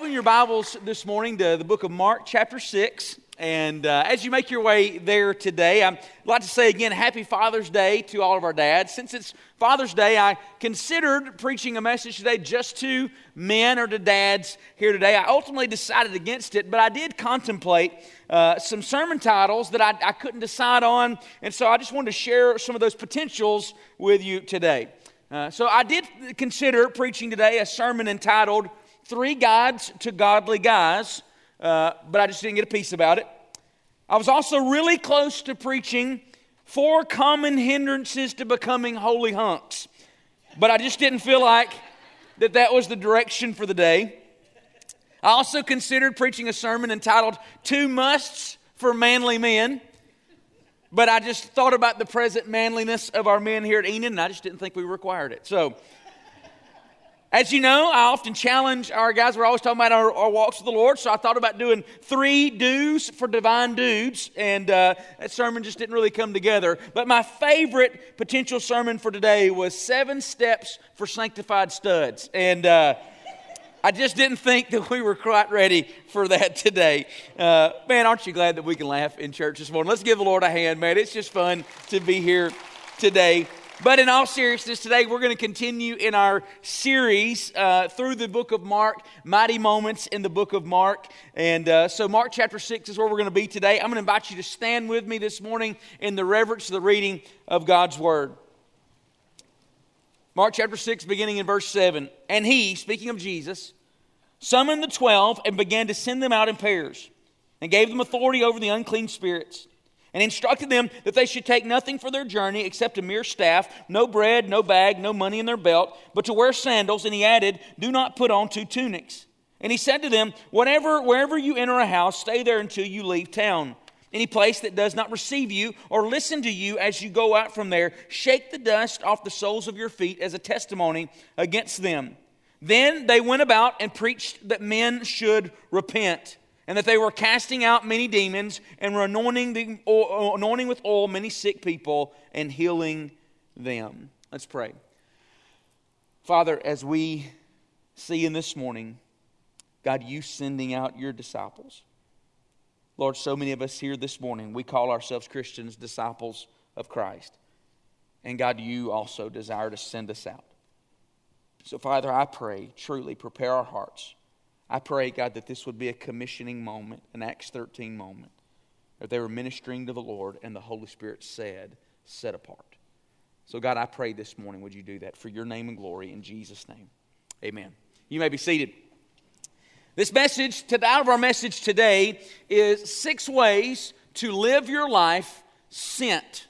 open your Bibles this morning to the book of Mark, chapter 6. And uh, as you make your way there today, I'd like to say again, Happy Father's Day to all of our dads. Since it's Father's Day, I considered preaching a message today just to men or to dads here today. I ultimately decided against it, but I did contemplate uh, some sermon titles that I, I couldn't decide on. And so I just wanted to share some of those potentials with you today. Uh, so I did consider preaching today a sermon entitled three guides to godly guys, uh, but I just didn't get a piece about it. I was also really close to preaching four common hindrances to becoming holy hunks, but I just didn't feel like that that was the direction for the day. I also considered preaching a sermon entitled Two Musts for Manly Men. But I just thought about the present manliness of our men here at Enon, and I just didn't think we required it. So as you know, I often challenge our guys. We're always talking about our, our, walks with the Lord. So I thought about doing three do's for divine dudes, and uh, that sermon just didn't really come together. But my favorite potential sermon for today was seven steps for sanctified studs. And uh, I just didn't think that we were quite ready for that today. Uh, man, aren't you glad that we can laugh in church this morning? Let's give the Lord a hand, man. It's just fun to be here today. But in all seriousness, today we're going to continue in our series uh, through the book of Mark, Mighty Moments in the book of Mark. And uh, so, Mark chapter 6 is where we're going to be today. I'm going to invite you to stand with me this morning in the reverence of the reading of God's Word. Mark chapter 6, beginning in verse 7. And he, speaking of Jesus, summoned the twelve and began to send them out in pairs, and gave them authority over the unclean spirits and instructed them that they should take nothing for their journey except a mere staff, no bread, no bag, no money in their belt, but to wear sandals. And he added, Do not put on two tunics. And he said to them, Whatever, wherever you enter a house, stay there until you leave town. Any place that does not receive you or listen to you as you go out from there, shake the dust off the soles of your feet as a testimony against them. Then they went about and preached that men should repent and that they were casting out many demons and were anointing, the, anointing with oil many sick people and healing them. Let's pray. Father, as we see in this morning, God, you sending out your disciples. Lord, so many of us here this morning, we call ourselves Christians, disciples of Christ. And God, you also desire to send us out. So, Father, I pray, truly prepare our hearts I pray, God, that this would be a commissioning moment, an Acts 13 moment, that they were ministering to the Lord and the Holy Spirit said, set apart. So, God, I pray this morning, would you do that for your name and glory in Jesus' name? Amen. You may be seated. This message, out of our message today, is six ways to live your life sent.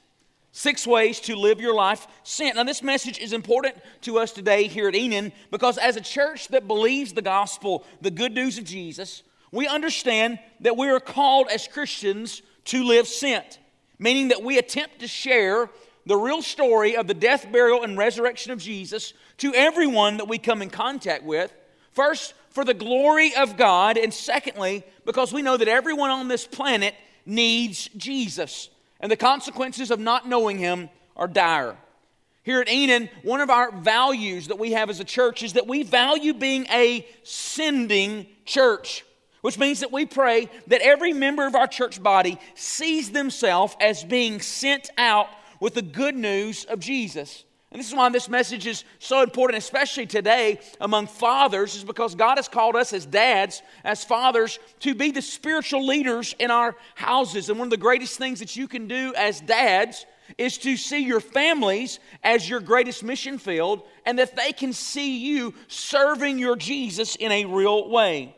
Six ways to live your life sent. Now, this message is important to us today here at Enon because, as a church that believes the gospel, the good news of Jesus, we understand that we are called as Christians to live sent, meaning that we attempt to share the real story of the death, burial, and resurrection of Jesus to everyone that we come in contact with. First, for the glory of God, and secondly, because we know that everyone on this planet needs Jesus and the consequences of not knowing Him are dire. Here at Enon, one of our values that we have as a church is that we value being a sending church, which means that we pray that every member of our church body sees themselves as being sent out with the good news of Jesus. And this is why this message is so important, especially today among fathers, is because God has called us as dads, as fathers, to be the spiritual leaders in our houses. And one of the greatest things that you can do as dads is to see your families as your greatest mission field and that they can see you serving your Jesus in a real way.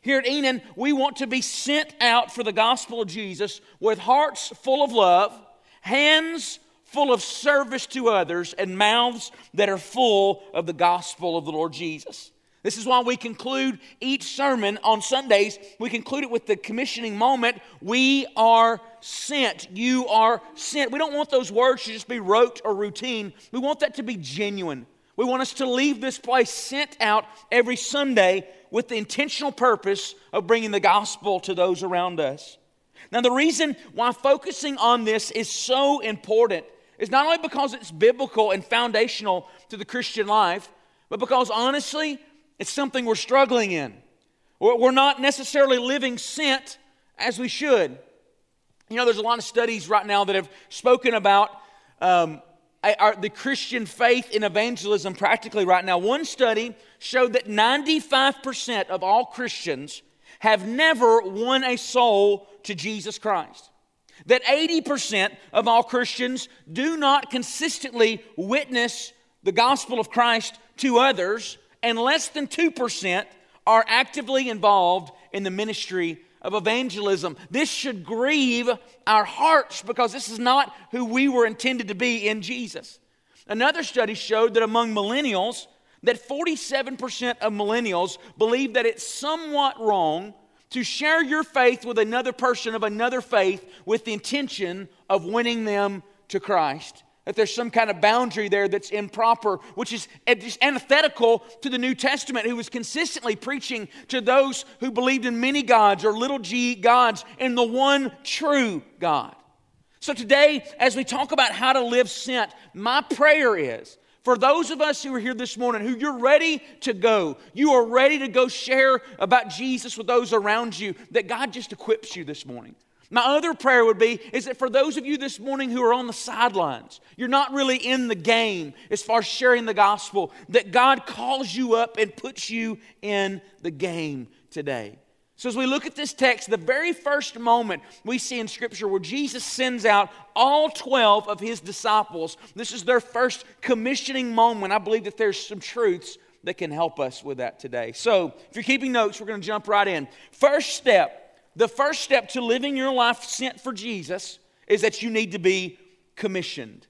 Here at Enon, we want to be sent out for the gospel of Jesus with hearts full of love, hands full of service to others, and mouths that are full of the gospel of the Lord Jesus. This is why we conclude each sermon on Sundays. We conclude it with the commissioning moment. We are sent. You are sent. We don't want those words to just be rote or routine. We want that to be genuine. We want us to leave this place sent out every Sunday with the intentional purpose of bringing the gospel to those around us. Now, the reason why focusing on this is so important is not only because it's biblical and foundational to the Christian life, but because honestly, it's something we're struggling in. We're not necessarily living sent as we should. You know, there's a lot of studies right now that have spoken about um, our, the Christian faith in evangelism practically right now. One study showed that 95% of all Christians have never won a soul to Jesus Christ. That 80% of all Christians do not consistently witness the gospel of Christ to others, and less than 2% are actively involved in the ministry of evangelism. This should grieve our hearts because this is not who we were intended to be in Jesus. Another study showed that among millennials, that 47% of millennials believe that it's somewhat wrong to share your faith with another person of another faith with the intention of winning them to Christ that there's some kind of boundary there that's improper, which is antithetical to the New Testament, who was consistently preaching to those who believed in many gods or little g gods and the one true God. So today, as we talk about how to live sent, my prayer is for those of us who are here this morning, who you're ready to go, you are ready to go share about Jesus with those around you, that God just equips you this morning. My other prayer would be is that for those of you this morning who are on the sidelines, you're not really in the game as far as sharing the gospel, that God calls you up and puts you in the game today. So, as we look at this text, the very first moment we see in Scripture where Jesus sends out all 12 of his disciples, this is their first commissioning moment. I believe that there's some truths that can help us with that today. So, if you're keeping notes, we're going to jump right in. First step the first step to living your life sent for Jesus is that you need to be commissioned.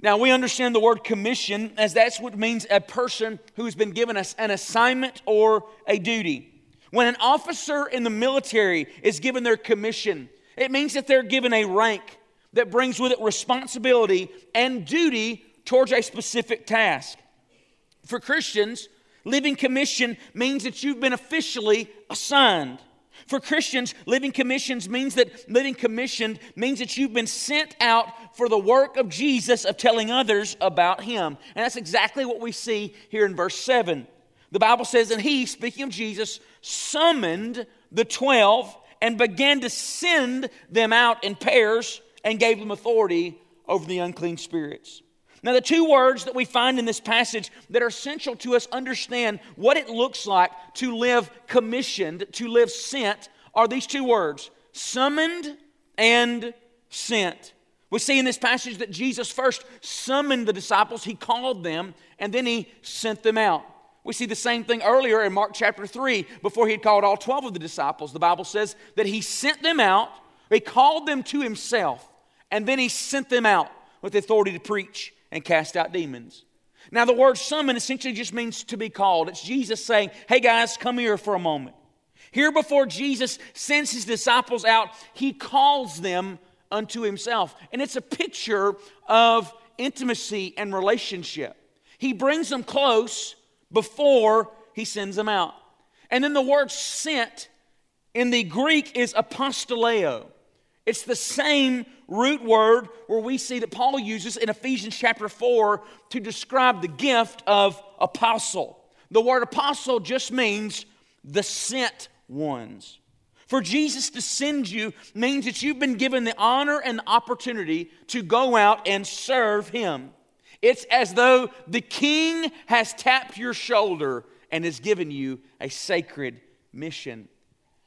Now, we understand the word commission as that's what means a person who's been given us an assignment or a duty. When an officer in the military is given their commission, it means that they're given a rank that brings with it responsibility and duty towards a specific task. For Christians, living commission means that you've been officially assigned. For Christians, living commissions means that living commissioned means that you've been sent out for the work of Jesus of telling others about him. And that's exactly what we see here in verse 7. The Bible says, And he, speaking of Jesus, summoned the twelve and began to send them out in pairs and gave them authority over the unclean spirits. Now, the two words that we find in this passage that are essential to us understand what it looks like to live commissioned, to live sent, are these two words summoned and sent. We see in this passage that Jesus first summoned the disciples, he called them, and then he sent them out. We see the same thing earlier in Mark chapter 3 before he had called all 12 of the disciples. The Bible says that he sent them out, he called them to himself, and then he sent them out with the authority to preach and cast out demons. Now, the word summon essentially just means to be called. It's Jesus saying, Hey guys, come here for a moment. Here before Jesus sends his disciples out, he calls them unto himself. And it's a picture of intimacy and relationship. He brings them close before he sends them out. And then the word sent in the Greek is apostoleo. It's the same root word where we see that Paul uses in Ephesians chapter 4 to describe the gift of apostle. The word apostle just means the sent ones. For Jesus to send you means that you've been given the honor and the opportunity to go out and serve Him. It's as though the king has tapped your shoulder and has given you a sacred mission.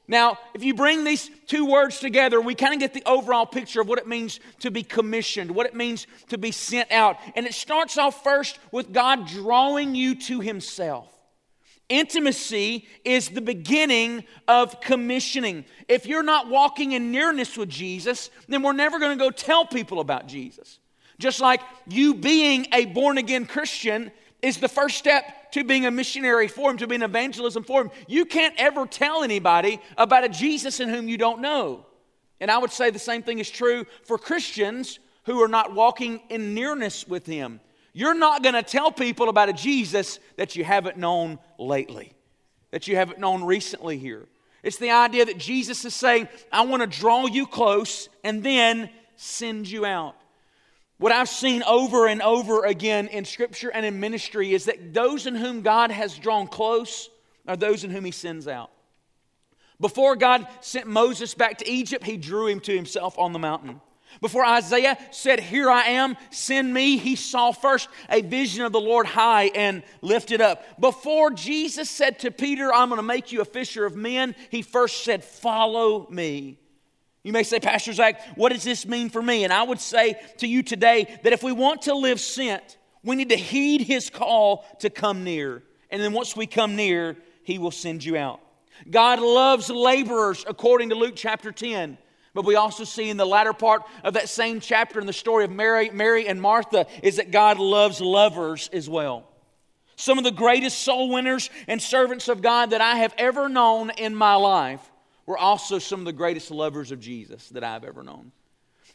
Now, if you bring these two words together, we kind of get the overall picture of what it means to be commissioned, what it means to be sent out. And it starts off first with God drawing you to Himself. Intimacy is the beginning of commissioning. If you're not walking in nearness with Jesus, then we're never going to go tell people about Jesus. Just like you being a born again Christian is the first step to being a missionary for him, to being evangelism for him. You can't ever tell anybody about a Jesus in whom you don't know. And I would say the same thing is true for Christians who are not walking in nearness with him. You're not going to tell people about a Jesus that you haven't known lately, that you haven't known recently here. It's the idea that Jesus is saying, I want to draw you close and then send you out. What I've seen over and over again in Scripture and in ministry is that those in whom God has drawn close are those in whom He sends out. Before God sent Moses back to Egypt, he drew him to himself on the mountain. Before Isaiah said, Here I am, send me, he saw first a vision of the Lord high and lifted up. Before Jesus said to Peter, I'm going to make you a fisher of men, he first said, Follow me. You may say, Pastor Zach, what does this mean for me? And I would say to you today that if we want to live sent, we need to heed his call to come near. And then once we come near, he will send you out. God loves laborers, according to Luke chapter 10. But we also see in the latter part of that same chapter in the story of Mary, Mary and Martha is that God loves lovers as well. Some of the greatest soul winners and servants of God that I have ever known in my life were also some of the greatest lovers of Jesus that I've ever known.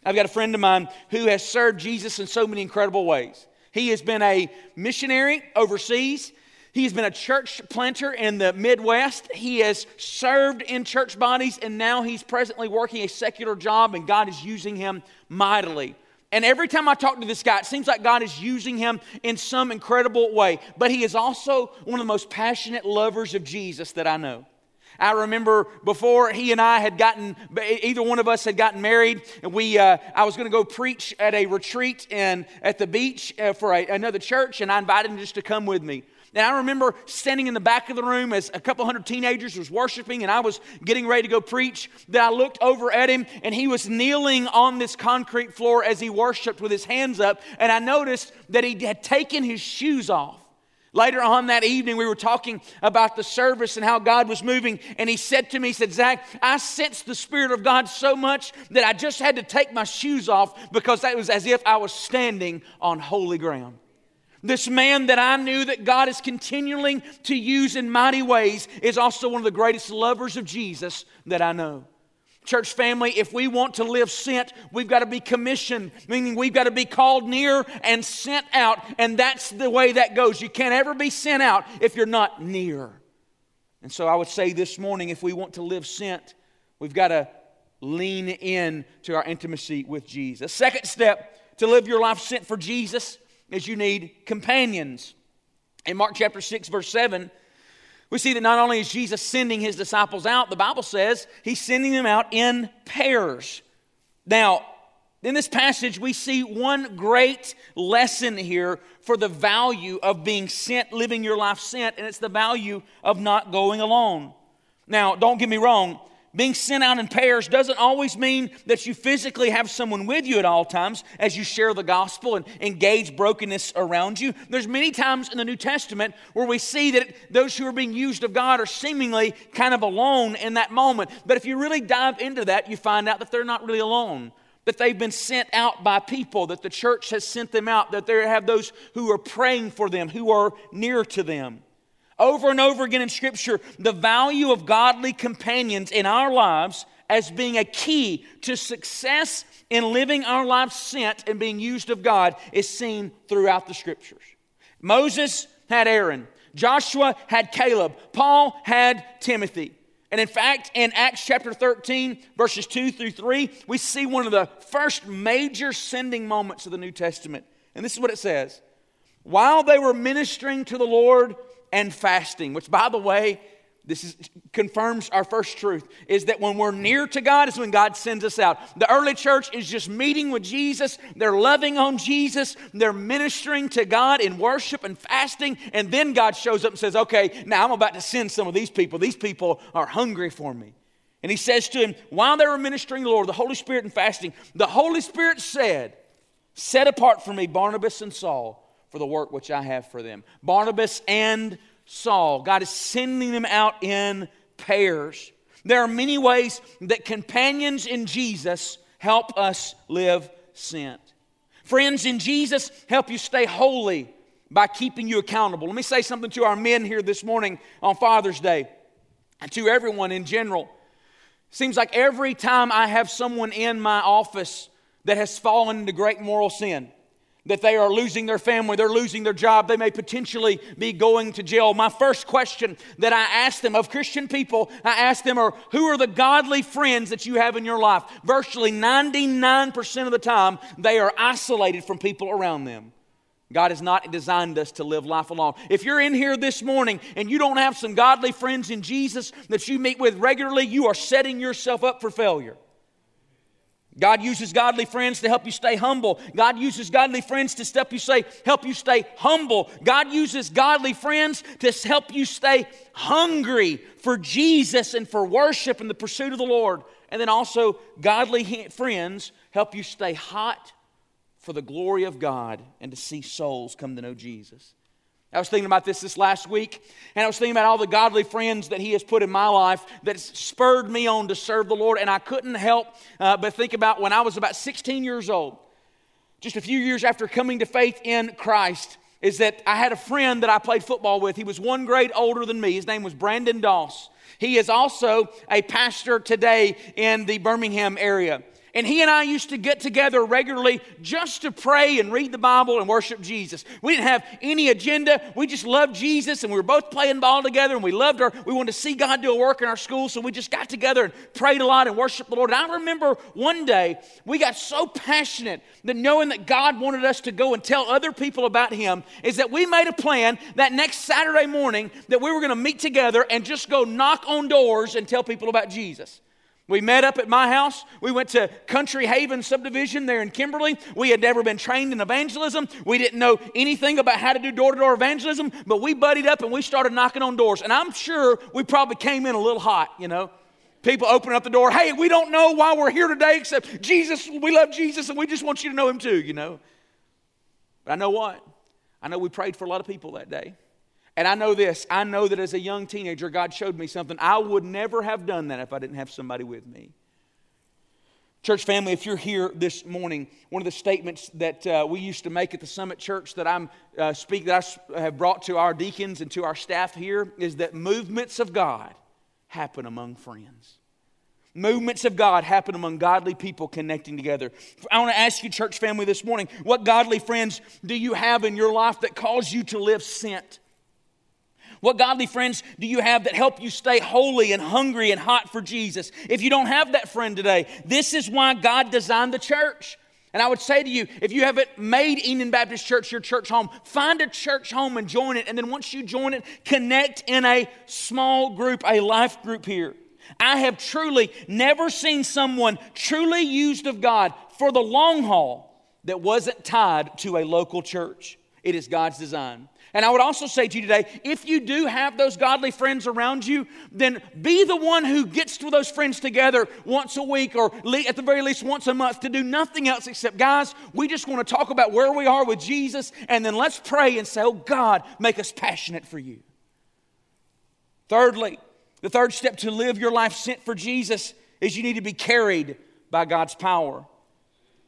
I've got a friend of mine who has served Jesus in so many incredible ways. He has been a missionary overseas. He's been a church planter in the Midwest. He has served in church bodies, and now he's presently working a secular job, and God is using him mightily. And every time I talk to this guy, it seems like God is using him in some incredible way. But he is also one of the most passionate lovers of Jesus that I know. I remember before he and I had gotten, either one of us had gotten married, and we, uh, I was going to go preach at a retreat in, at the beach uh, for a, another church, and I invited him just to come with me. And I remember standing in the back of the room as a couple hundred teenagers was worshiping and I was getting ready to go preach. That I looked over at him and he was kneeling on this concrete floor as he worshiped with his hands up. And I noticed that he had taken his shoes off. Later on that evening, we were talking about the service and how God was moving. And he said to me, he said, Zach, I sensed the Spirit of God so much that I just had to take my shoes off because that was as if I was standing on holy ground. This man that I knew that God is continuing to use in mighty ways is also one of the greatest lovers of Jesus that I know. Church family, if we want to live sent, we've got to be commissioned, meaning we've got to be called near and sent out. And that's the way that goes. You can't ever be sent out if you're not near. And so I would say this morning if we want to live sent, we've got to lean in to our intimacy with Jesus. Second step to live your life sent for Jesus is you need companions. In Mark chapter 6, verse 7, we see that not only is Jesus sending his disciples out, the Bible says he's sending them out in pairs. Now, in this passage, we see one great lesson here for the value of being sent, living your life sent, and it's the value of not going alone. Now, don't get me wrong, being sent out in pairs doesn't always mean that you physically have someone with you at all times as you share the gospel and engage brokenness around you. There's many times in the New Testament where we see that those who are being used of God are seemingly kind of alone in that moment. But if you really dive into that, you find out that they're not really alone. That they've been sent out by people, that the church has sent them out, that they have those who are praying for them, who are near to them. Over and over again in Scripture, the value of godly companions in our lives as being a key to success in living our lives sent and being used of God is seen throughout the Scriptures. Moses had Aaron, Joshua had Caleb, Paul had Timothy. And in fact, in Acts chapter 13, verses 2 through 3, we see one of the first major sending moments of the New Testament. And this is what it says While they were ministering to the Lord, and fasting, which, by the way, this is, confirms our first truth is that when we're near to God is when God sends us out. The early church is just meeting with Jesus, they're loving on Jesus, they're ministering to God in worship and fasting, and then God shows up and says, Okay, now I'm about to send some of these people. These people are hungry for me. And he says to him, while they were ministering the Lord, the Holy Spirit and fasting, the Holy Spirit said, Set apart for me Barnabas and Saul for the work which I have for them. Barnabas and Saul. God is sending them out in pairs. There are many ways that companions in Jesus help us live sent. Friends in Jesus help you stay holy by keeping you accountable. Let me say something to our men here this morning on Father's Day and to everyone in general. Seems like every time I have someone in my office that has fallen into great moral sin, that they are losing their family, they're losing their job, they may potentially be going to jail. My first question that I ask them of Christian people, I ask them are who are the godly friends that you have in your life? Virtually 99% of the time, they are isolated from people around them God has not designed us to live life alone. If you're in here this morning and you don't have some godly friends in Jesus that you meet with regularly, you are setting yourself up for failure. God uses godly friends to help you stay humble. God uses godly friends to help you say, help you stay humble. God uses godly friends to help you stay hungry for Jesus and for worship and the pursuit of the Lord. And then also, godly friends help you stay hot for the glory of God and to see souls come to know Jesus. I was thinking about this this last week, and I was thinking about all the godly friends that He has put in my life that spurred me on to serve the Lord. And I couldn't help uh, but think about when I was about 16 years old, just a few years after coming to faith in Christ, is that I had a friend that I played football with. He was one grade older than me. His name was Brandon Doss. He is also a pastor today in the Birmingham area. And he and I used to get together regularly just to pray and read the Bible and worship Jesus. We didn't have any agenda. We just loved Jesus and we were both playing ball together and we loved our, we wanted to see God do a work in our school. So we just got together and prayed a lot and worshiped the Lord. And I remember one day we got so passionate that knowing that God wanted us to go and tell other people about Him is that we made a plan that next Saturday morning that we were going to meet together and just go knock on doors and tell people about Jesus. We met up at my house. We went to Country Haven subdivision there in Kimberly. We had never been trained in evangelism. We didn't know anything about how to do door to door evangelism, but we buddied up and we started knocking on doors. And I'm sure we probably came in a little hot, you know. People opening up the door, hey, we don't know why we're here today except Jesus, we love Jesus and we just want you to know him too, you know. But I know what? I know we prayed for a lot of people that day. And I know this I know that as a young teenager, God showed me something. I would never have done that if I didn't have somebody with me. Church family, if you're here this morning, one of the statements that uh, we used to make at the Summit Church that I'm uh, speak that I have brought to our deacons and to our staff here is that movements of God happen among friends. Movements of God happen among godly people connecting together. I want to ask you, church family, this morning, what godly friends do you have in your life that cause you to live sent? What godly friends do you have that help you stay holy and hungry and hot for Jesus? If you don't have that friend today, this is why God designed the church. And I would say to you, if you haven't made Eden Baptist Church your church home, find a church home and join it. And then once you join it, connect in a small group, a life group here. I have truly never seen someone truly used of God for the long haul that wasn't tied to a local church. It is God's design. And I would also say to you today if you do have those godly friends around you, then be the one who gets to those friends together once a week or at the very least once a month to do nothing else except, guys, we just want to talk about where we are with Jesus and then let's pray and say, oh God, make us passionate for you. Thirdly, the third step to live your life sent for Jesus is you need to be carried by God's power.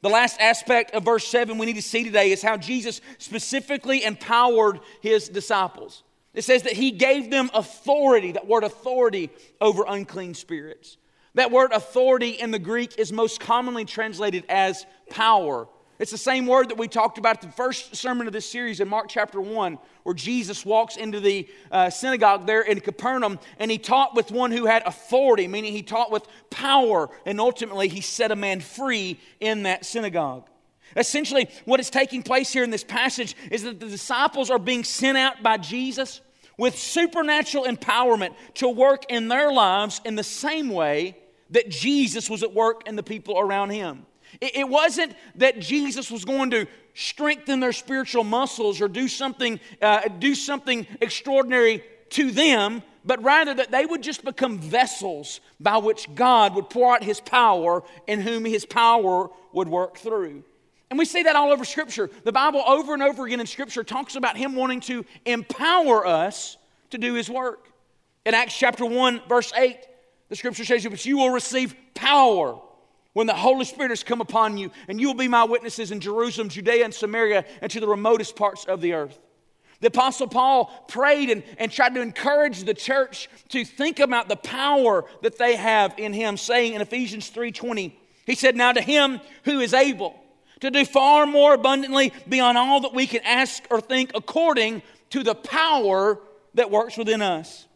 The last aspect of verse 7 we need to see today is how Jesus specifically empowered his disciples. It says that he gave them authority, that word authority, over unclean spirits. That word authority in the Greek is most commonly translated as power it's the same word that we talked about the first sermon of this series in Mark chapter 1, where Jesus walks into the uh, synagogue there in Capernaum and he taught with one who had authority, meaning he taught with power, and ultimately he set a man free in that synagogue. Essentially, what is taking place here in this passage is that the disciples are being sent out by Jesus with supernatural empowerment to work in their lives in the same way that Jesus was at work in the people around him. It wasn't that Jesus was going to strengthen their spiritual muscles or do something, uh, do something extraordinary to them, but rather that they would just become vessels by which God would pour out His power in whom His power would work through. And we see that all over Scripture. The Bible, over and over again in Scripture, talks about Him wanting to empower us to do His work. In Acts chapter 1, verse 8, the Scripture says, But you will receive power when the Holy Spirit has come upon you, and you will be my witnesses in Jerusalem, Judea, and Samaria, and to the remotest parts of the earth. The Apostle Paul prayed and, and tried to encourage the church to think about the power that they have in him, saying in Ephesians 3:20, he said, Now to him who is able to do far more abundantly beyond all that we can ask or think, according to the power that works within us.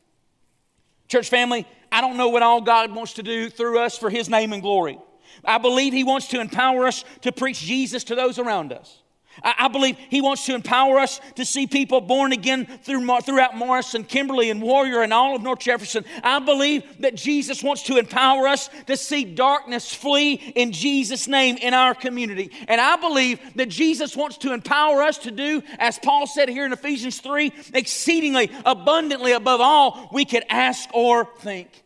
Church family, I don't know what all God wants to do through us for his name and glory. I believe He wants to empower us to preach Jesus to those around us. I, believe He wants to empower us to see people born again through, throughout Morrison, Kimberly, and Warrior, and all of North Jefferson. I believe that Jesus wants to empower us to see darkness flee in Jesus' name in our community. And I believe that Jesus wants to empower us to do, as Paul said here in Ephesians 3, exceedingly abundantly above all we could ask or think.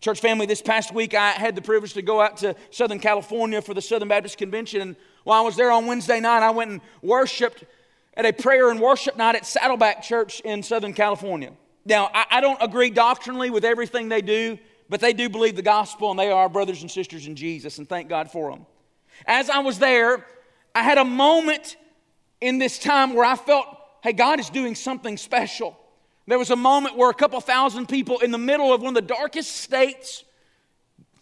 Church family, this past week I had the privilege to go out to Southern California for the Southern Baptist Convention. And while I was there on Wednesday night, I went and worshiped at a prayer and worship night at Saddleback Church in Southern California. Now, I, I don't agree doctrinally with everything they do, but they do believe the gospel and they are brothers and sisters in Jesus, and thank God for them. As I was there, I had a moment in this time where I felt, hey, God is doing something special. There was a moment where a couple thousand people in the middle of one of the darkest states,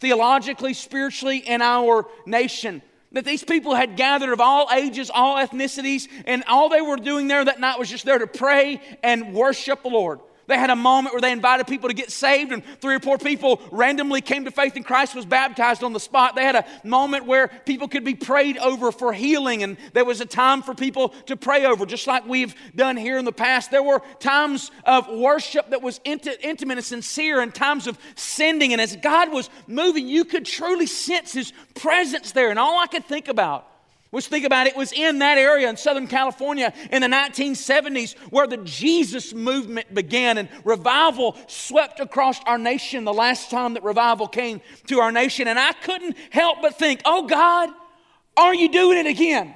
theologically, spiritually, in our nation, that these people had gathered of all ages, all ethnicities, and all they were doing there that night was just there to pray and worship the Lord. They had a moment where they invited people to get saved, and three or four people randomly came to faith in Christ, was baptized on the spot. They had a moment where people could be prayed over for healing, and there was a time for people to pray over, just like we've done here in the past. There were times of worship that was intimate and sincere, and times of sending. And as God was moving, you could truly sense His presence there. And all I could think about Let's think about it. it was in that area in Southern California in the 1970s where the Jesus movement began and revival swept across our nation the last time that revival came to our nation. And I couldn't help but think, oh God, are you doing it again?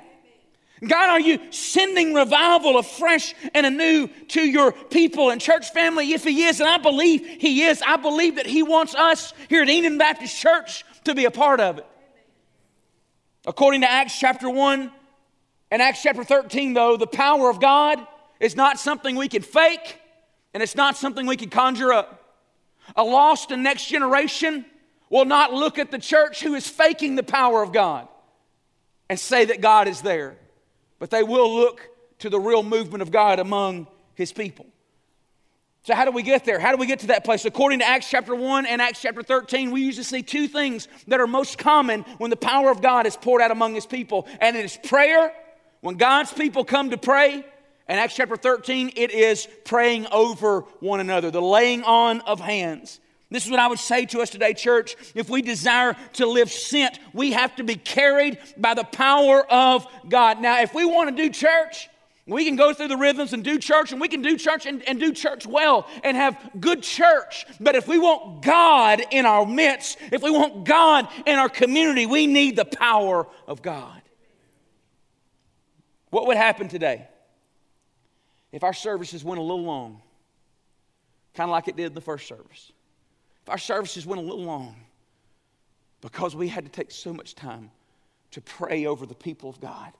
God, are you sending revival afresh and anew to your people and church family? If He is, and I believe He is, I believe that He wants us here at Eden Baptist Church to be a part of it. According to Acts chapter 1 and Acts chapter 13, though, the power of God is not something we can fake and it's not something we can conjure up. A lost and next generation will not look at the church who is faking the power of God and say that God is there, but they will look to the real movement of God among his people. So, how do we get there? How do we get to that place? According to Acts chapter 1 and Acts chapter 13, we usually see two things that are most common when the power of God is poured out among his people, and it is prayer. When God's people come to pray, and Acts chapter 13, it is praying over one another, the laying on of hands. This is what I would say to us today, church. If we desire to live sent, we have to be carried by the power of God. Now, if we want to do church, we can go through the rhythms and do church, and we can do church and, and, do church well and have good church. But if we want God in our midst, if we want God in our community, we need the power of God. What would happen today if our services went a little long, kind of like it did the first service? If our services went a little long because we had to take so much time to pray over the people of God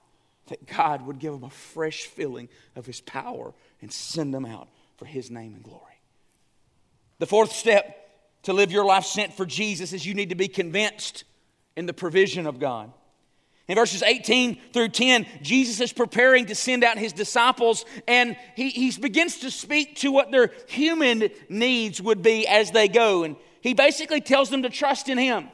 that God would give them a fresh feeling of His power and send them out for His name and glory. The fourth step to live your life sent for Jesus is you need to be convinced in the provision of God. In verses 18 through 10, Jesus is preparing to send out his disciples, and he, he begins to speak to what their human needs would be as they go. And he basically tells them to trust in him.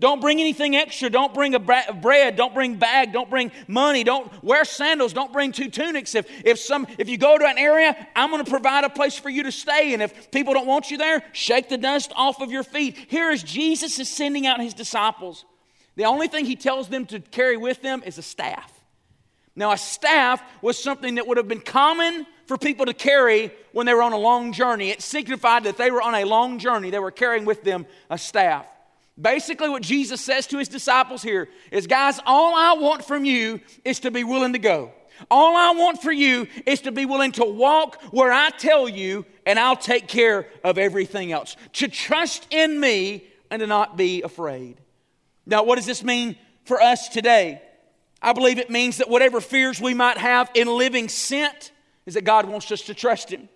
Don't bring anything extra. Don't bring a bread. Don't bring bag. Don't bring money. Don't wear sandals. Don't bring two tunics. If, if, some, if you go to an area, I'm going to provide a place for you to stay. And if people don't want you there, shake the dust off of your feet. Here is Jesus is sending out his disciples. The only thing he tells them to carry with them is a staff. Now, a staff was something that would have been common for people to carry when they were on a long journey. It signified that they were on a long journey. They were carrying with them a staff. Basically, what Jesus says to his disciples here is guys, all I want from you is to be willing to go. All I want for you is to be willing to walk where I tell you, and I'll take care of everything else. To trust in me and to not be afraid. Now, what does this mean for us today? I believe it means that whatever fears we might have in living sent is that God wants us to trust Him.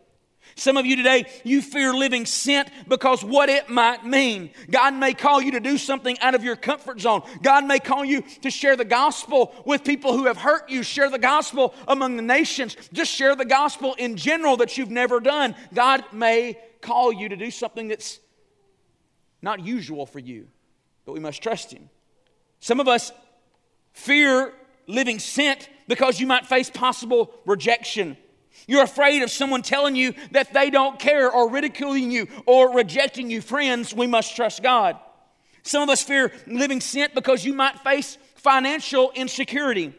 Some of you today, you fear living sent because what it might mean. God may call you to do something out of your comfort zone. God may call you to share the gospel with people who have hurt you, share the gospel among the nations, just share the gospel in general that you've never done. God may call you to do something that's not usual for you, but we must trust Him. Some of us fear living sent because you might face possible rejection. You're afraid of someone telling you that they don't care or ridiculing you or rejecting you. Friends, we must trust God. Some of us fear living sent because you might face financial insecurity.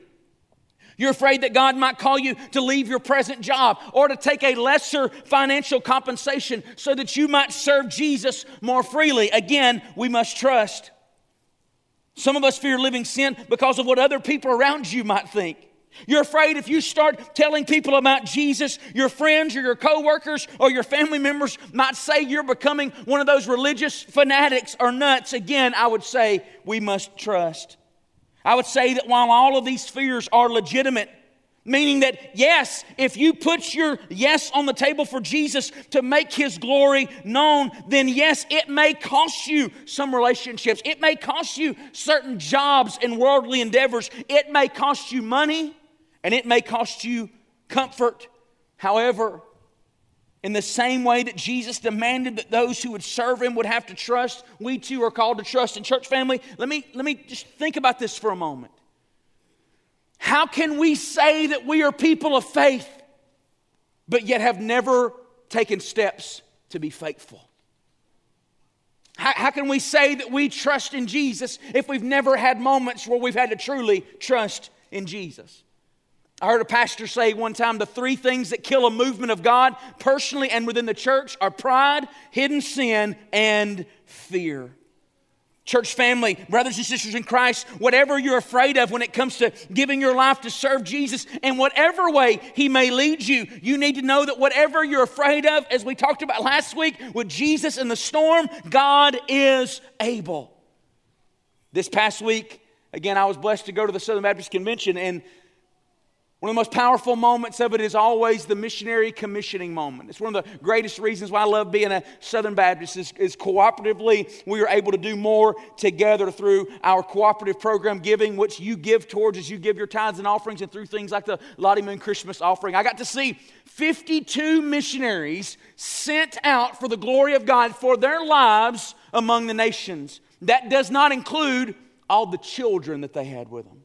You're afraid that God might call you to leave your present job or to take a lesser financial compensation so that you might serve Jesus more freely. Again, we must trust. Some of us fear living sin because of what other people around you might think. You're afraid if you start telling people about Jesus, your friends or your coworkers or your family members might say you're becoming one of those religious fanatics or nuts. Again, I would say we must trust. I would say that while all of these fears are legitimate, meaning that yes, if you put your yes on the table for Jesus to make his glory known, then yes, it may cost you some relationships. It may cost you certain jobs and worldly endeavors. It may cost you money and it may cost you comfort. However, in the same way that Jesus demanded that those who would serve him would have to trust, we too are called to trust. In church family, let me, let me just think about this for a moment. How can we say that we are people of faith, but yet have never taken steps to be faithful? How, how, can we say that we trust in Jesus if we've never had moments where we've had to truly trust in Jesus? I heard a pastor say one time the three things that kill a movement of God personally and within the church are pride, hidden sin, and fear. Church family, brothers and sisters in Christ, whatever you're afraid of when it comes to giving your life to serve Jesus, in whatever way He may lead you, you need to know that whatever you're afraid of, as we talked about last week with Jesus in the storm, God is able. This past week, again, I was blessed to go to the Southern Baptist Convention, and one of the most powerful moments of it is always the missionary commissioning moment. It's one of the greatest reasons why I love being a Southern Baptist is, is cooperatively we are able to do more together through our cooperative program giving, which you give towards as you give your tithes and offerings and through things like the Lottie Moon Christmas offering. I got to see 52 missionaries sent out for the glory of God for their lives among the nations. That does not include all the children that they had with them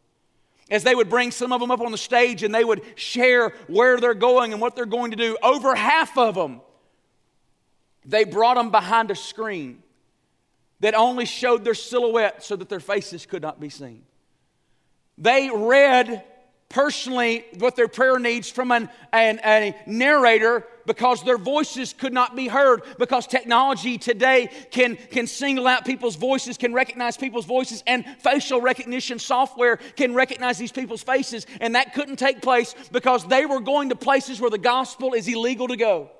as they would bring some of them up on the stage and they would share where they're going and what they're going to do, over half of them, they brought them behind a screen that only showed their silhouette so that their faces could not be seen. They read personally what their prayer needs from an, an, a narrator because their voices could not be heard because technology today can, can single out people's voices can recognize people's voices and facial recognition software can recognize these people's faces and that couldn't take place because they were going to places where the gospel is illegal to go.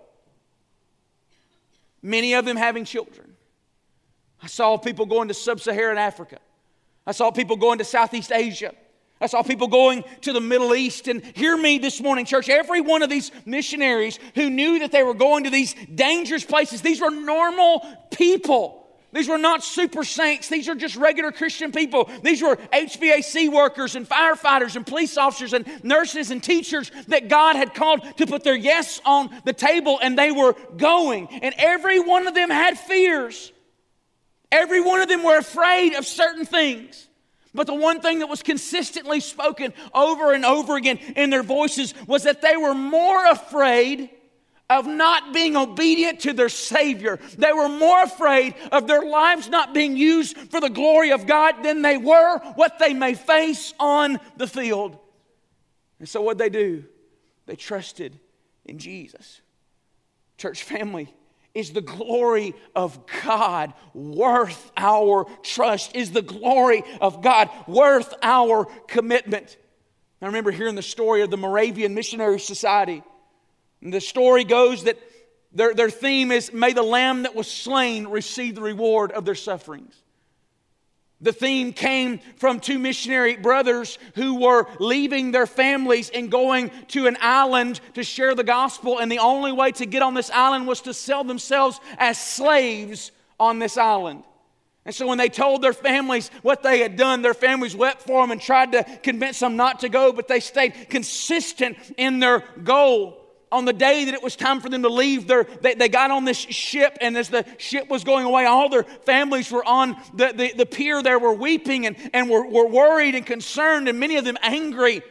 Many of them having children. I saw people going to sub-saharan africa. I saw people going to southeast asia I saw people going to the Middle East. And hear me this morning, church. Every one of these missionaries who knew that they were going to these dangerous places, these were normal people. These were not super saints. These are just regular Christian people. These were HVAC workers and firefighters and police officers and nurses and teachers that God had called to put their yes on the table and they were going. And every one of them had fears. Every one of them were afraid of certain things. But the one thing that was consistently spoken over and over again in their voices was that they were more afraid of not being obedient to their Savior. They were more afraid of their lives not being used for the glory of God than they were what they may face on the field. And so, what they do? They trusted in Jesus. Church family, is the glory of God worth our trust? Is the glory of God worth our commitment? I remember hearing the story of the Moravian Missionary Society. And the story goes that their, their theme is May the lamb that was slain receive the reward of their sufferings. The theme came from two missionary brothers who were leaving their families and going to an island to share the gospel. And the only way to get on this island was to sell themselves as slaves on this island. And so when they told their families what they had done, their families wept for them and tried to convince them not to go, but they stayed consistent in their goal on the day that it was time for them to leave, they, they got on this ship, and as the ship was going away, all their families were on the, the, the pier there, were weeping and, and were, were worried and concerned, and many of them angry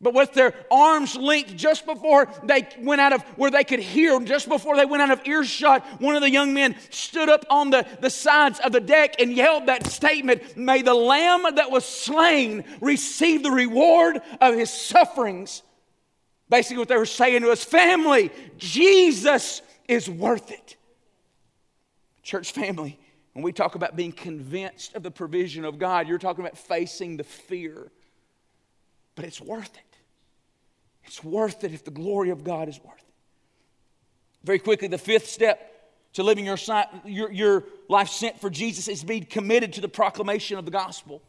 But with their arms linked just before they went out of where they could hear, just before they went out of earshot, one of the young men stood up on the, the sides of the deck and yelled that statement May the lamb that was slain receive the reward of his sufferings. Basically, what they were saying to his family Jesus is worth it. Church family, when we talk about being convinced of the provision of God, you're talking about facing the fear. But it's worth it. It's worth it if the glory of God is worth it. Very quickly, the fifth step to living your, your, your life sent for Jesus is being committed to the proclamation of the gospel.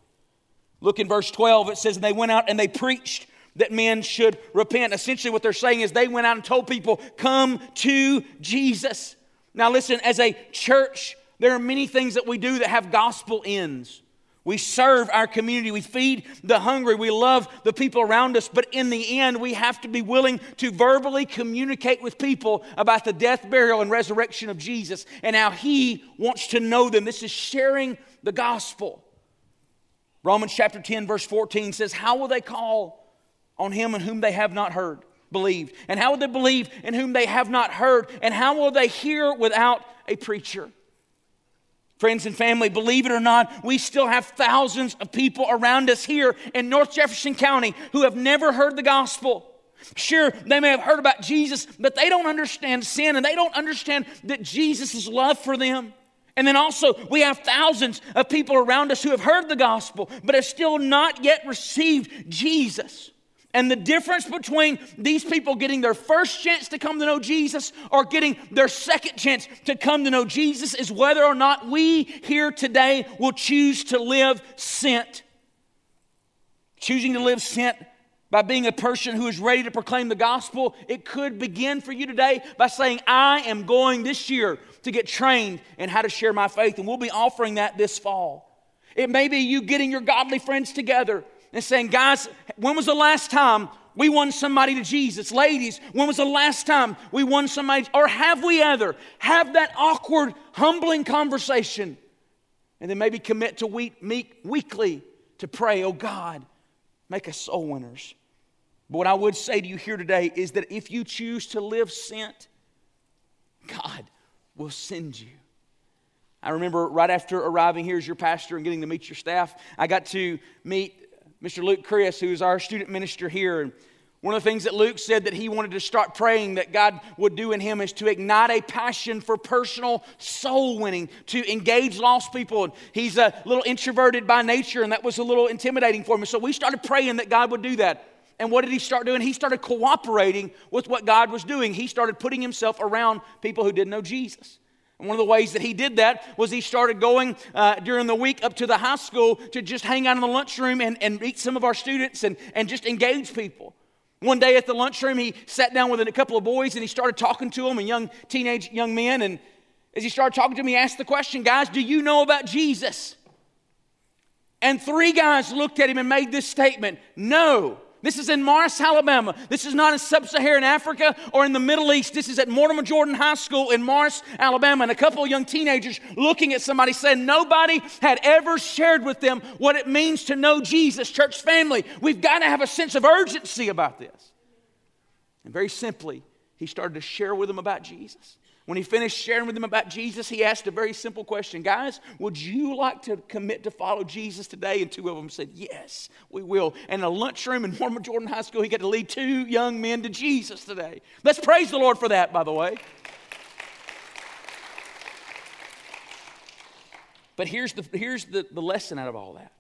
Look in verse 12, it says, And they went out and they preached that men should repent. Essentially, what they're saying is they went out and told people, Come to Jesus. Now, listen, as a church, there are many things that we do that have gospel ends. We serve our community. We feed the hungry. We love the people around us. But in the end, we have to be willing to verbally communicate with people about the death, burial, and resurrection of Jesus and how He wants to know them. This is sharing the gospel. Romans chapter 10, verse 14 says, How will they call on Him in whom they have not heard? Believed. And how will they believe in whom they have not heard? And how will they hear without a preacher? Friends and family, believe it or not, we still have thousands of people around us here in North Jefferson County who have never heard the gospel. Sure, they may have heard about Jesus, but they don't understand sin and they don't understand that Jesus' is love for them. And then also, we have thousands of people around us who have heard the gospel, but have still not yet received Jesus. And the difference between these people getting their first chance to come to know Jesus or getting their second chance to come to know Jesus is whether or not we here today will choose to live sent. Choosing to live sent by being a person who is ready to proclaim the gospel, it could begin for you today by saying, I am going this year to get trained in how to share my faith. And we'll be offering that this fall. It may be you getting your godly friends together and saying, guys, when was the last time we won somebody to Jesus? Ladies, when was the last time we won somebody? Or have we ever? Have that awkward, humbling conversation. And then maybe commit to week, meet weekly to pray, oh God, make us soul winners. But what I would say to you here today is that if you choose to live sent, God will send you. I remember right after arriving here as your pastor and getting to meet your staff, I got to meet Mr. Luke Chris, who's our student minister here. And one of the things that Luke said that he wanted to start praying that God would do in him is to ignite a passion for personal soul winning, to engage lost people. And he's a little introverted by nature, and that was a little intimidating for him. So we started praying that God would do that. And what did he start doing? He started cooperating with what God was doing. He started putting himself around people who didn't know Jesus. And one of the ways that he did that was he started going uh, during the week up to the high school to just hang out in the lunchroom and, and meet some of our students and, and just engage people. One day at the lunchroom, he sat down with a couple of boys and he started talking to them, and young teenage young men. And as he started talking to them, he asked the question, Guys, do you know about Jesus? And three guys looked at him and made this statement No. This is in Morris, Alabama. This is not in sub Saharan Africa or in the Middle East. This is at Mortimer Jordan High School in Morris, Alabama. And a couple of young teenagers looking at somebody saying nobody had ever shared with them what it means to know Jesus. Church family, we've got to have a sense of urgency about this. And very simply, he started to share with them about Jesus. When he finished sharing with them about Jesus, he asked a very simple question Guys, would you like to commit to follow Jesus today? And two of them said, Yes, we will. And in a lunchroom in Mortimer Jordan High School, he got to lead two young men to Jesus today. Let's praise the Lord for that, by the way. But here's the, here's the, the lesson out of all that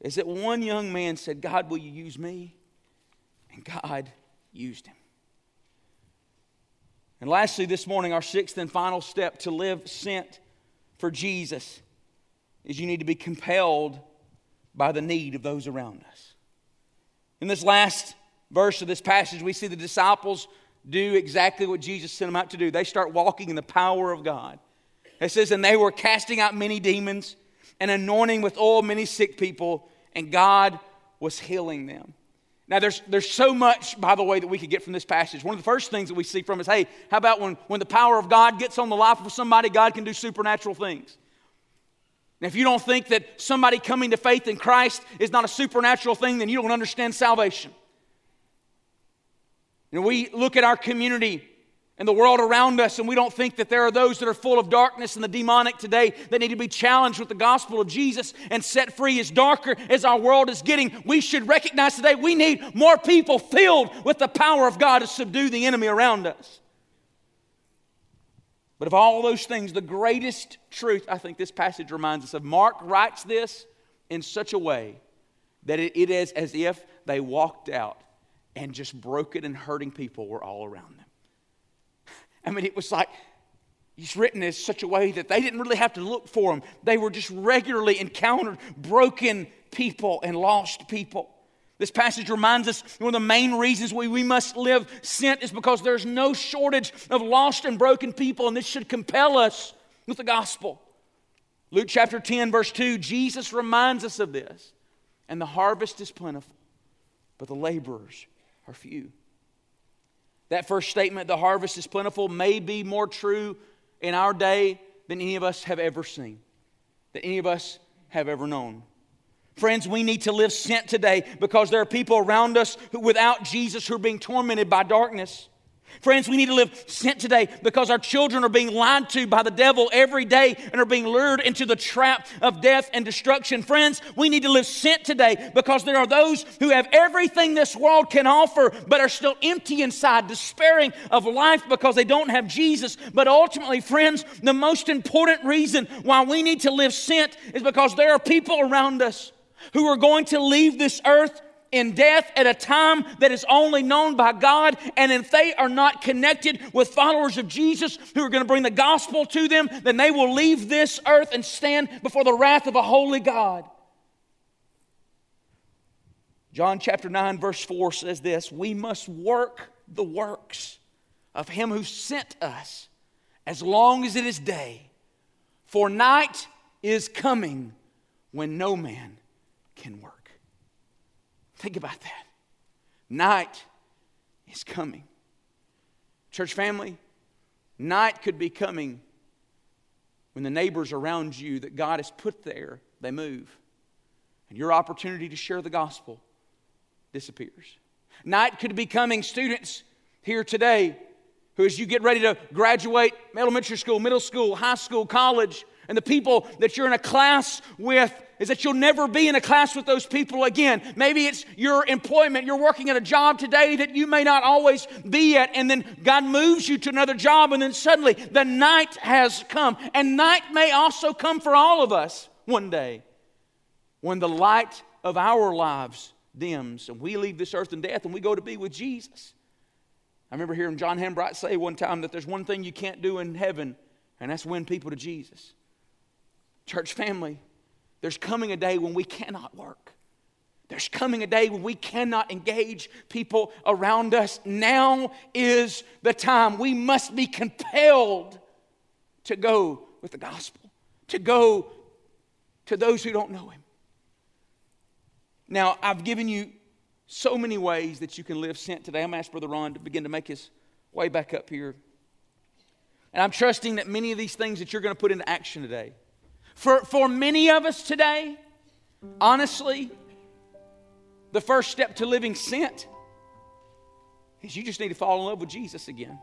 is that one young man said, God, will you use me? And God used him. And lastly, this morning, our sixth and final step to live sent for Jesus is you need to be compelled by the need of those around us. In this last verse of this passage, we see the disciples do exactly what Jesus sent them out to do. They start walking in the power of God. It says, and they were casting out many demons and anointing with oil many sick people, and God was healing them. Now, there's, there's so much, by the way, that we could get from this passage. One of the first things that we see from is hey, how about when, when the power of God gets on the life of somebody, God can do supernatural things? Now, if you don't think that somebody coming to faith in Christ is not a supernatural thing, then you don't understand salvation. Know, we look at our community and the world around us, and we don't think that there are those that are full of darkness and the demonic today that need to be challenged with the gospel of Jesus and set free. As darker as our world is getting, we should recognize today we need more people filled with the power of God to subdue the enemy around us. But of all those things, the greatest truth I think this passage reminds us of, Mark writes this in such a way that it, is as if they walked out and just broken and hurting people were all around them. I mean, it was like he's written in such a way that they didn't really have to look for them. They were just regularly encountered broken people and lost people. This passage reminds us one of the main reasons we, we must live sent is because there's no shortage of lost and broken people, and this should compel us with the gospel. Luke chapter 10, verse 2, Jesus reminds us of this. And the harvest is plentiful, but the laborers are few. That first statement, the harvest is plentiful, may be more true in our day than any of us have ever seen, than any of us have ever known. Friends, we need to live sent today because there are people around us who, without Jesus who are being tormented by darkness. Friends, we need to live sent today because our children are being lied to by the devil every day and are being lured into the trap of death and destruction. Friends, we need to live sent today because there are those who have everything this world can offer but are still empty inside, despairing of life because they don't have Jesus. But ultimately, friends, the most important reason why we need to live sent is because there are people around us who are going to leave this earth in death at a time that is only known by God. And if they are not connected with followers of Jesus who are going to bring the gospel to them, then they will leave this earth and stand before the wrath of a holy God. John chapter 9, verse 4 says this We must work the works of him who sent us as long as it is day, for night is coming when no man can work. Think about that. Night is coming. Church family, night could be coming when the neighbors around you that God has put there, they move. And your opportunity to share the gospel disappears. Night could be coming, students here today, who as you get ready to graduate elementary school, middle school, high school, college, and the people that you're in a class with is that you'll never be in a class with those people again. Maybe it's your employment. You're working at a job today that you may not always be at, and then God moves you to another job, and then suddenly the night has come. And night may also come for all of us one day when the light of our lives dims and we leave this earth in death and we go to be with Jesus. I remember hearing John Hambright say one time that there's one thing you can't do in heaven, and that's win people to Jesus. Church family, there's coming a day when we cannot work. There's coming a day when we cannot engage people around us. Now is the time. We must be compelled to go with the gospel, to go to those who don't know Him. Now, I've given you so many ways that you can live sent today. I'm going to ask Brother Ron to begin to make his way back up here. And I'm trusting that many of these things that you're going to put into action today for, for many of us today, honestly, the first step to living sent is you just need to fall in love with Jesus again.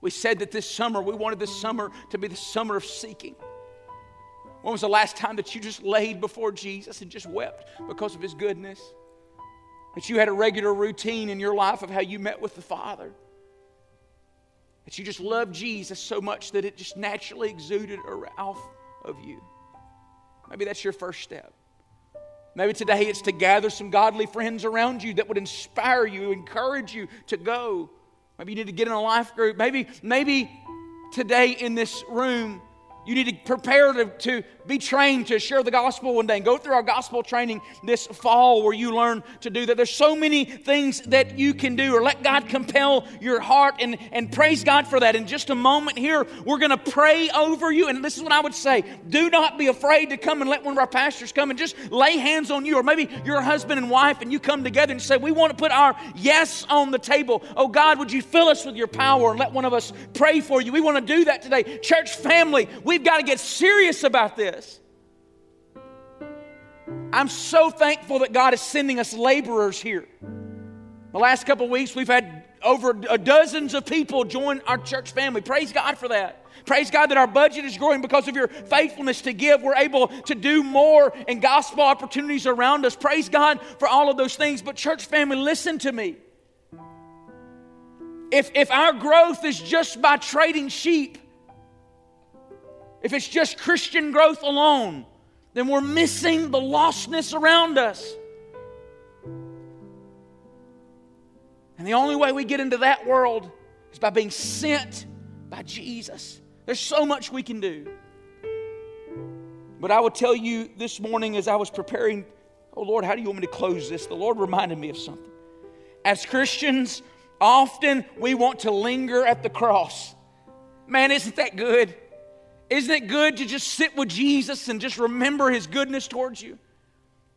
We said that this summer, we wanted this summer to be the summer of seeking. When was the last time that you just laid before Jesus and just wept because of his goodness? That you had a regular routine in your life of how you met with the Father? That you just loved Jesus so much that it just naturally exuded off of you. Maybe that's your first step. Maybe today it's to gather some godly friends around you that would inspire you, encourage you to go. Maybe you need to get in a life group. Maybe, maybe today in this room, you need to prepare to, to be trained to share the gospel one day and go through our gospel training this fall where you learn to do that. There's so many things that you can do, or let God compel your heart and, and praise God for that. In just a moment here, we're going to pray over you. And this is what I would say do not be afraid to come and let one of our pastors come and just lay hands on you, or maybe your husband and wife, and you come together and say, We want to put our yes on the table. Oh God, would you fill us with your power and let one of us pray for you? We want to do that today. Church family, we've got to get serious about this. I'm so thankful that God is sending us laborers here. The last couple weeks, we've had over dozens of people join our church family. Praise God for that. Praise God that our budget is growing because of your faithfulness to give. We're able to do more and gospel opportunities around us. Praise God for all of those things. But, church family, listen to me. If, if our growth is just by trading sheep, if it's just Christian growth alone, then we're missing the lostness around us. And the only way we get into that world is by being sent by Jesus. There's so much we can do. But I would tell you this morning as I was preparing, oh Lord, how do you want me to close this? The Lord reminded me of something. As Christians, often we want to linger at the cross. Man, isn't that good? Isn't it good to just sit with Jesus and just remember his goodness towards you?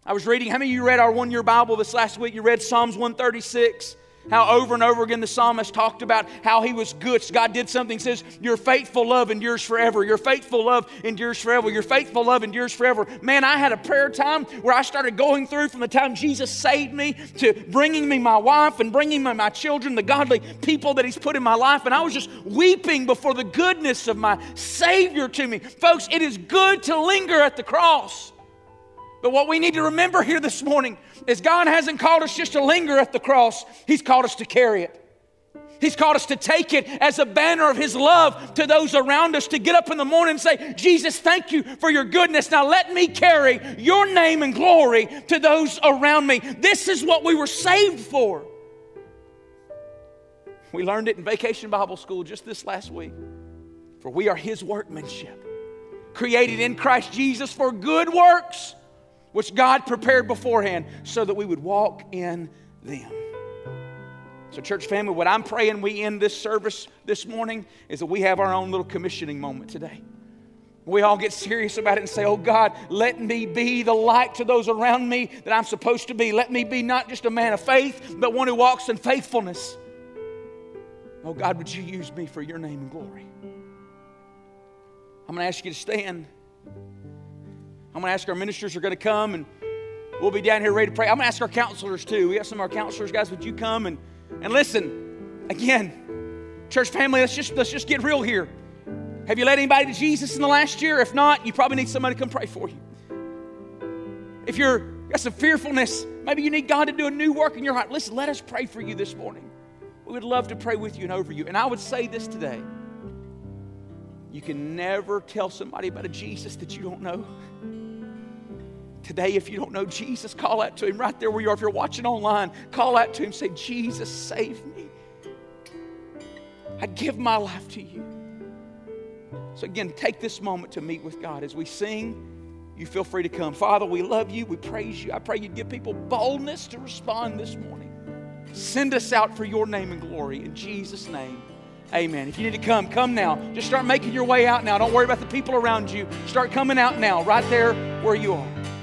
I was reading, how many of you read our one year Bible this last week? You read Psalms 136. How over and over again the psalmist talked about how he was good. God did something, says, Your faithful love endures forever. Your faithful love endures forever. Your faithful love endures forever. Man, I had a prayer time where I started going through from the time Jesus saved me to bringing me my wife and bringing me my children, the godly people that He's put in my life. And I was just weeping before the goodness of my Savior to me. Folks, it is good to linger at the cross. But what we need to remember here this morning is God hasn't called us just to linger at the cross, He's called us to carry it. He's called us to take it as a banner of His love to those around us, to get up in the morning and say, Jesus, thank you for your goodness. Now let me carry your name and glory to those around me. This is what we were saved for. We learned it in Vacation Bible School just this last week. For we are His workmanship, created in Christ Jesus for good works which God prepared beforehand so that we would walk in them. So, church family, what I'm praying we end this service this morning is that we have our own little commissioning moment today. We all get serious about it and say, Oh God, let me be the light to those around me that I'm supposed to be. Let me be not just a man of faith, but one who walks in faithfulness. Oh God, would you use me for your name and glory? I'm going to ask you to stand. I'm going to ask our ministers are going to come and we'll be down here ready to pray. I'm going to ask our counselors too. We have some of our counselors, guys. Would you come and, and listen? Again, church family, let's just, let's just get real here. Have you led anybody to Jesus in the last year? If not, you probably need somebody to come pray for you. If you're got some fearfulness, maybe you need God to do a new work in your heart. Listen, let us pray for you this morning. We would love to pray with you and over you. And I would say this today. You can never tell somebody about a Jesus that you don't know. Today, if you don't know Jesus, call out to Him right there where you are. If you're watching online, call out to Him. Say, Jesus, save me. I give my life to you. So, again, take this moment to meet with God. As we sing, you feel free to come. Father, we love you. We praise you. I pray you'd give people boldness to respond this morning. Send us out for your name and glory. In Jesus' name, amen. If you need to come, come now. Just start making your way out now. Don't worry about the people around you. Start coming out now, right there where you are.